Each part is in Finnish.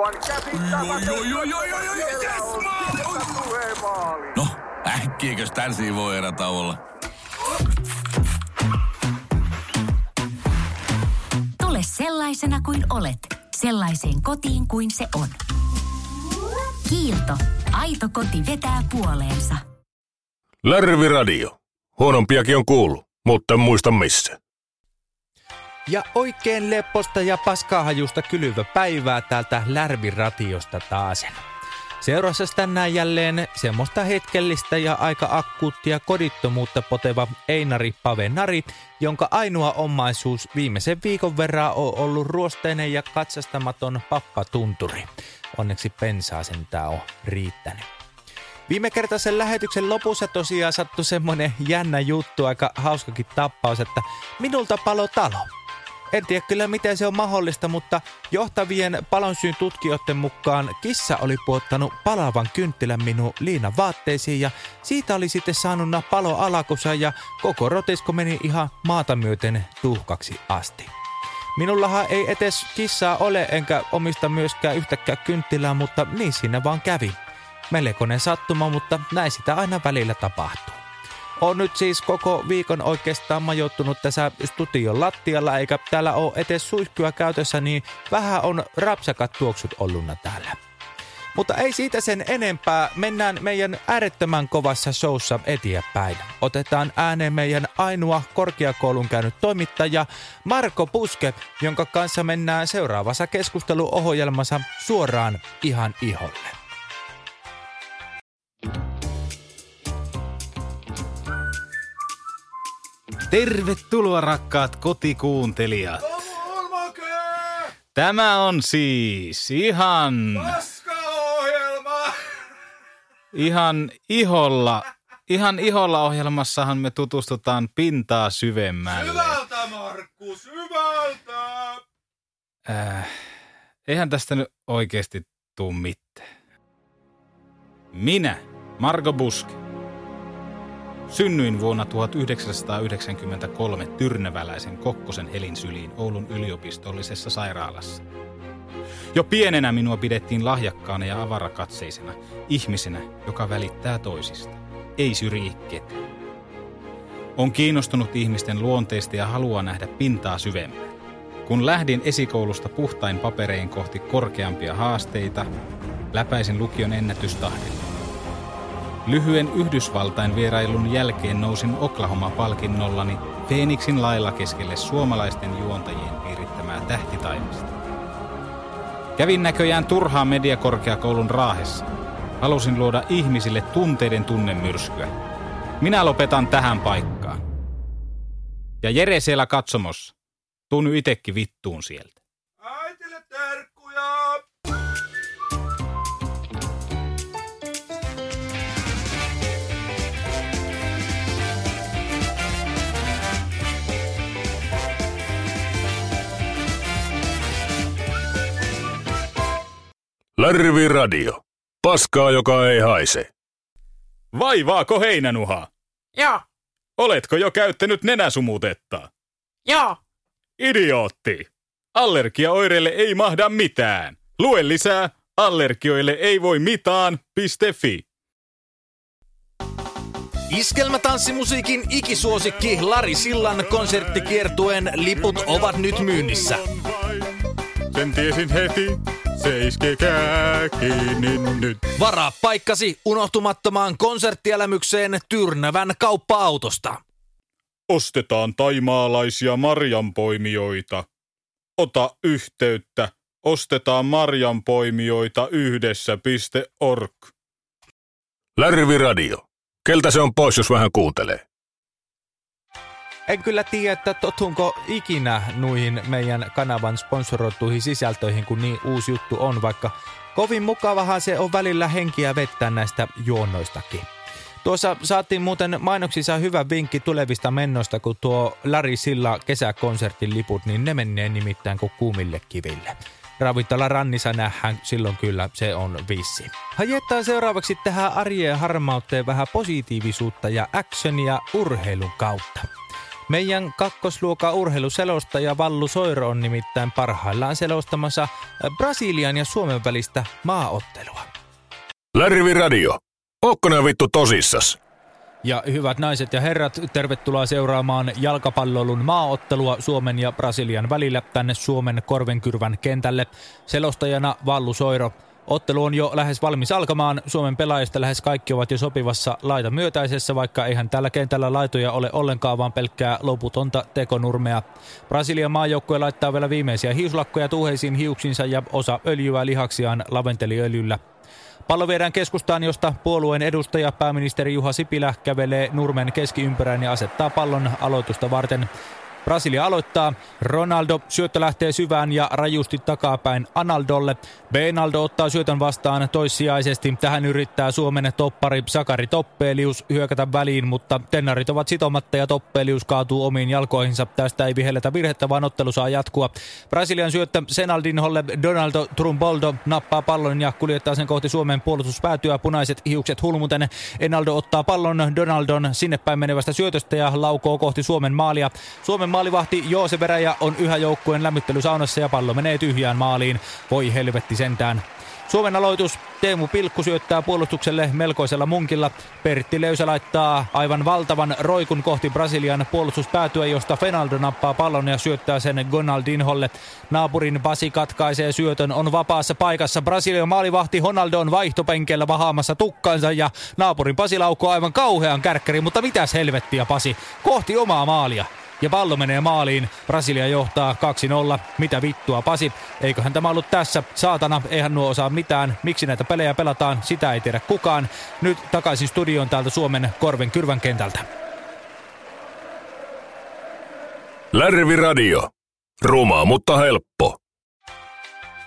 Aivan yes, maali! No, äkkiäkös tän voi erä olla? Tule sellaisena kuin olet, sellaiseen kotiin kuin se on. Kiilto. Aito koti vetää puoleensa. Lärvi Radio. Huonompiakin on kuullut, mutta en muista missä. Ja oikein lepposta ja paskahajusta kylyvä päivää täältä Lärviratiosta taasen. Seurassa tänään jälleen semmoista hetkellistä ja aika akuuttia kodittomuutta poteva Einari Pavenari, jonka ainoa omaisuus viimeisen viikon verran on ollut ruosteinen ja katsastamaton pappatunturi. Onneksi pensaa sentään on riittänyt. Viime kertaisen lähetyksen lopussa tosiaan sattui semmonen jännä juttu, aika hauskakin tappaus, että minulta palo talo. En tiedä kyllä miten se on mahdollista, mutta johtavien palonsyyn tutkijoiden mukaan kissa oli puottanut palavan kynttilän minun liinan vaatteisiin ja siitä oli sitten saanut palo alakusa ja koko rotisko meni ihan maata myöten tuhkaksi asti. Minullahan ei edes kissaa ole enkä omista myöskään yhtäkään kynttilää, mutta niin siinä vaan kävi. Melkoinen sattuma, mutta näin sitä aina välillä tapahtuu. On nyt siis koko viikon oikeastaan majoittunut tässä studion lattialla, eikä täällä ole edes suihkyä käytössä, niin vähän on rapsakat tuoksut olluna täällä. Mutta ei siitä sen enempää. Mennään meidän äärettömän kovassa showssa eteenpäin. Otetaan ääneen meidän ainoa korkeakoulun käynyt toimittaja Marko Puske, jonka kanssa mennään seuraavassa keskusteluohjelmassa suoraan ihan iholle. Tervetuloa rakkaat kotikuuntelijat. Tämä on siis ihan, ihan iholla, ihan iholla ohjelmassahan me tutustutaan pintaa syvemmälle. Hyvältä, Markku, hyvältä! Äh, eihän tästä nyt oikeasti tuu mitään. Minä, Margo Buske, synnyin vuonna 1993 Tyrnäväläisen Kokkosen Helinsyliin Oulun yliopistollisessa sairaalassa. Jo pienenä minua pidettiin lahjakkaana ja avarakatseisena ihmisenä, joka välittää toisista. Ei syrji ketään. On kiinnostunut ihmisten luonteista ja haluaa nähdä pintaa syvemmälle. Kun lähdin esikoulusta puhtain paperein kohti korkeampia haasteita, läpäisin lukion ennätystahdilla. Lyhyen Yhdysvaltain vierailun jälkeen nousin Oklahoma-palkinnollani Phoenixin lailla keskelle suomalaisten juontajien piirittämää tähtitaivasta. Kävin näköjään turhaan mediakorkeakoulun raahessa. Halusin luoda ihmisille tunteiden tunnemyrskyä. Minä lopetan tähän paikkaan. Ja Jere siellä katsomossa. Tuu nyt itekin vittuun sieltä. Lärvi Radio. Paskaa, joka ei haise. Vaivaako heinänuha? Joo, Oletko jo käyttänyt nenäsumutetta? joo. Idiootti! Allergiaoireille ei mahda mitään. Lue lisää allergioille ei voi mitään.fi. Iskelmätanssimusiikin ikisuosikki Lari Sillan konserttikiertueen liput ovat nyt myynnissä. Sen tiesin heti, se iskekää kiinni nyt. Varaa paikkasi unohtumattomaan konserttielämykseen Tyrnävän kauppa-autosta. Ostetaan taimaalaisia marjanpoimijoita. Ota yhteyttä. Ostetaan marjanpoimijoita yhdessä.org. Lärvi Radio. Keltä se on pois, jos vähän kuuntelee? En kyllä tiedä, että totunko ikinä nuihin meidän kanavan sponsoroituihin sisältöihin, kun niin uusi juttu on, vaikka kovin mukavahan se on välillä henkiä vettää näistä juonnoistakin. Tuossa saatiin muuten mainoksissa hyvä vinkki tulevista mennoista, kun tuo Lari Silla kesäkonsertin liput, niin ne menee nimittäin kuin kuumille kiville. Ravintola Rannissa nähdään silloin kyllä, se on vissi. Hajettaa seuraavaksi tähän arjeen harmauteen vähän positiivisuutta ja actionia urheilun kautta. Meidän kakkosluokan urheiluselostaja Vallu Soiro on nimittäin parhaillaan selostamassa Brasilian ja Suomen välistä maaottelua. Lärvi Radio. Ootko vittu tosissas? Ja hyvät naiset ja herrat, tervetuloa seuraamaan jalkapallolun maaottelua Suomen ja Brasilian välillä tänne Suomen Korvenkyrvän kentälle. Selostajana Vallu Soiro. Ottelu on jo lähes valmis alkamaan. Suomen pelaajista lähes kaikki ovat jo sopivassa laita myötäisessä, vaikka eihän tällä kentällä laitoja ole ollenkaan, vaan pelkkää loputonta tekonurmea. Brasilian maajoukkue laittaa vielä viimeisiä hiuslakkoja tuheisiin hiuksinsa ja osa öljyä lihaksiaan laventeliöljyllä. Pallo viedään keskustaan, josta puolueen edustaja pääministeri Juha Sipilä kävelee nurmen keskiympärään ja asettaa pallon aloitusta varten. Brasilia aloittaa. Ronaldo syöttö lähtee syvään ja rajusti takapäin Analdolle. Beinaldo ottaa syötön vastaan toissijaisesti. Tähän yrittää Suomen toppari Sakari Toppelius hyökätä väliin, mutta tennarit ovat sitomatta ja Toppelius kaatuu omiin jalkoihinsa. Tästä ei vihelletä virhettä, vaan ottelu saa jatkua. Brasilian syöttö Senaldinholle Donaldo Trumboldo nappaa pallon ja kuljettaa sen kohti Suomen puolustuspäätyä. Punaiset hiukset hulmuten. Enaldo ottaa pallon Donaldon sinne päin menevästä syötöstä ja laukoo kohti Suomen maalia. Suomen maalivahti Joose Veräjä on yhä joukkueen lämmittelysaunassa ja pallo menee tyhjään maaliin. Voi helvetti sentään. Suomen aloitus. Teemu Pilkku syöttää puolustukselle melkoisella munkilla. Pertti Löysä laittaa aivan valtavan roikun kohti Brasilian puolustuspäätyä, josta Fenaldo nappaa pallon ja syöttää sen Gonaldinholle. Naapurin Basi katkaisee syötön, on vapaassa paikassa. Brasilian maalivahti Honaldo on vaihtopenkeellä vahaamassa tukkansa ja naapurin Pasi laukoo aivan kauhean kärkkäri, mutta mitäs helvettiä Pasi, kohti omaa maalia ja pallo menee maaliin. Brasilia johtaa 2-0. Mitä vittua Pasi? Eiköhän tämä ollut tässä? Saatana, eihän nuo osaa mitään. Miksi näitä pelejä pelataan? Sitä ei tiedä kukaan. Nyt takaisin studioon täältä Suomen Korven Kyrvän kentältä. Lärvi Radio. Ruma, mutta helppo.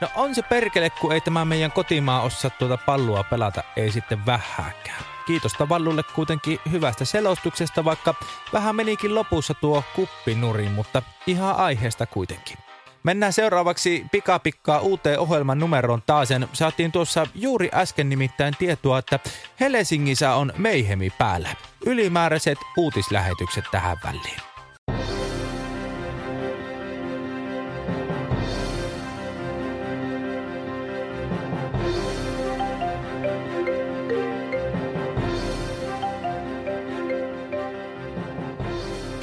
No on se perkele, kun ei tämä meidän kotimaa osaa tuota palloa pelata, ei sitten vähääkään. Kiitosta Vallulle kuitenkin hyvästä selostuksesta, vaikka vähän menikin lopussa tuo kuppinuri, mutta ihan aiheesta kuitenkin. Mennään seuraavaksi pikapikkaa uuteen ohjelman numeroon taasen. Saatiin tuossa juuri äsken nimittäin tietoa, että Helsingissä on meihemi päällä. Ylimääräiset uutislähetykset tähän väliin.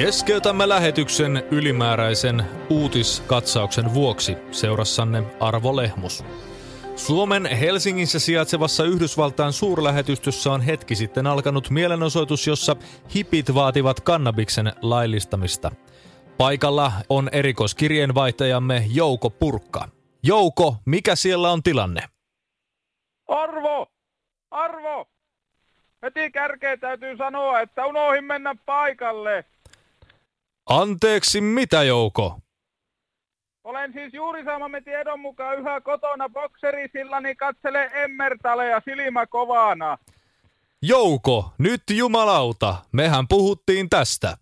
Keskeytämme lähetyksen ylimääräisen uutiskatsauksen vuoksi seurassanne Arvo Lehmus. Suomen Helsingissä sijaitsevassa Yhdysvaltain suurlähetystössä on hetki sitten alkanut mielenosoitus, jossa hipit vaativat kannabiksen laillistamista. Paikalla on erikoiskirjeenvaihtajamme Jouko Purkka. Jouko, mikä siellä on tilanne? Arvo! Arvo! Heti kärkeen täytyy sanoa, että unohin mennä paikalle. Anteeksi, mitä Jouko? Olen siis juuri saamamme tiedon mukaan yhä kotona bokserisillani katsele Emmertaleja silmä kovana. Jouko, nyt jumalauta, mehän puhuttiin tästä.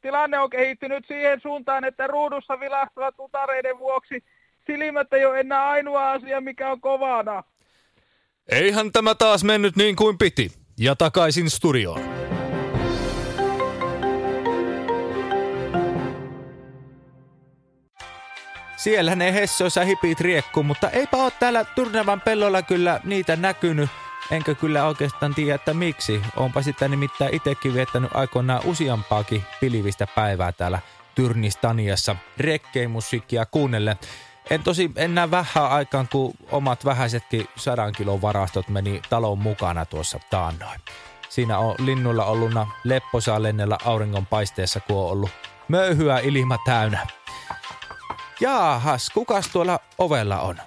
Tilanne on kehittynyt siihen suuntaan, että ruudussa vilahtavat utareiden vuoksi silmät ei ole enää ainoa asia, mikä on kovana. Eihän tämä taas mennyt niin kuin piti. Ja takaisin studioon. Siellä ne Hessoissa hipit riekkuu, mutta eipä ole täällä Turnevan pellolla kyllä niitä näkynyt. Enkä kyllä oikeastaan tiedä, että miksi. Onpa sitä nimittäin itsekin viettänyt aikoinaan useampaakin pilivistä päivää täällä Tyrnistaniassa rekkeimusiikkia kuunnelle. En tosi enää vähän aikaan, kun omat vähäisetkin sadan kilon varastot meni talon mukana tuossa taannoin. Siinä on linnuilla olluna lepposaa lennellä auringonpaisteessa, kun on ollut möyhyä ilma täynnä. Jaahas, kukas tuolla ovella on?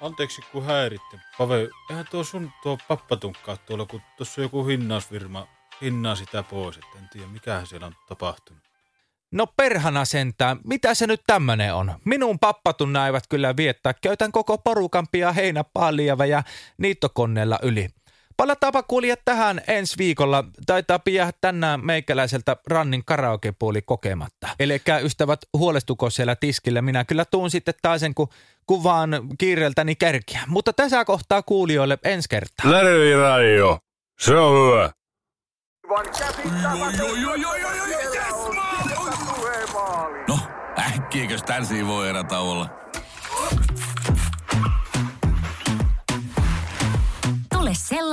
Anteeksi kun häiritte. Pave, eihän tuo sun tuo pappatunkkaa tuolla, kun tuossa on joku hinnausfirma hinnaa sitä pois. Et en tiedä, mikähän siellä on tapahtunut. No perhana sentään, mitä se nyt tämmönen on? Minun pappatunna eivät kyllä viettää. Käytän koko porukampia heinäpaalia ja niittokoneella yli. Palataanpa kuulija tähän ensi viikolla. Taitaa jäädä tänään meikäläiseltä rannin karaokepuoli kokematta. Eli ystävät, huolestuko siellä tiskillä. Minä kyllä tuun sitten taas sen, kun kuvaan kiireeltäni kärkiä. Mutta tässä kohtaa kuulijoille ensi kertaa. Lärvi Radio. Se on hyvä. No, äkkiäkös tän voi erätauolla?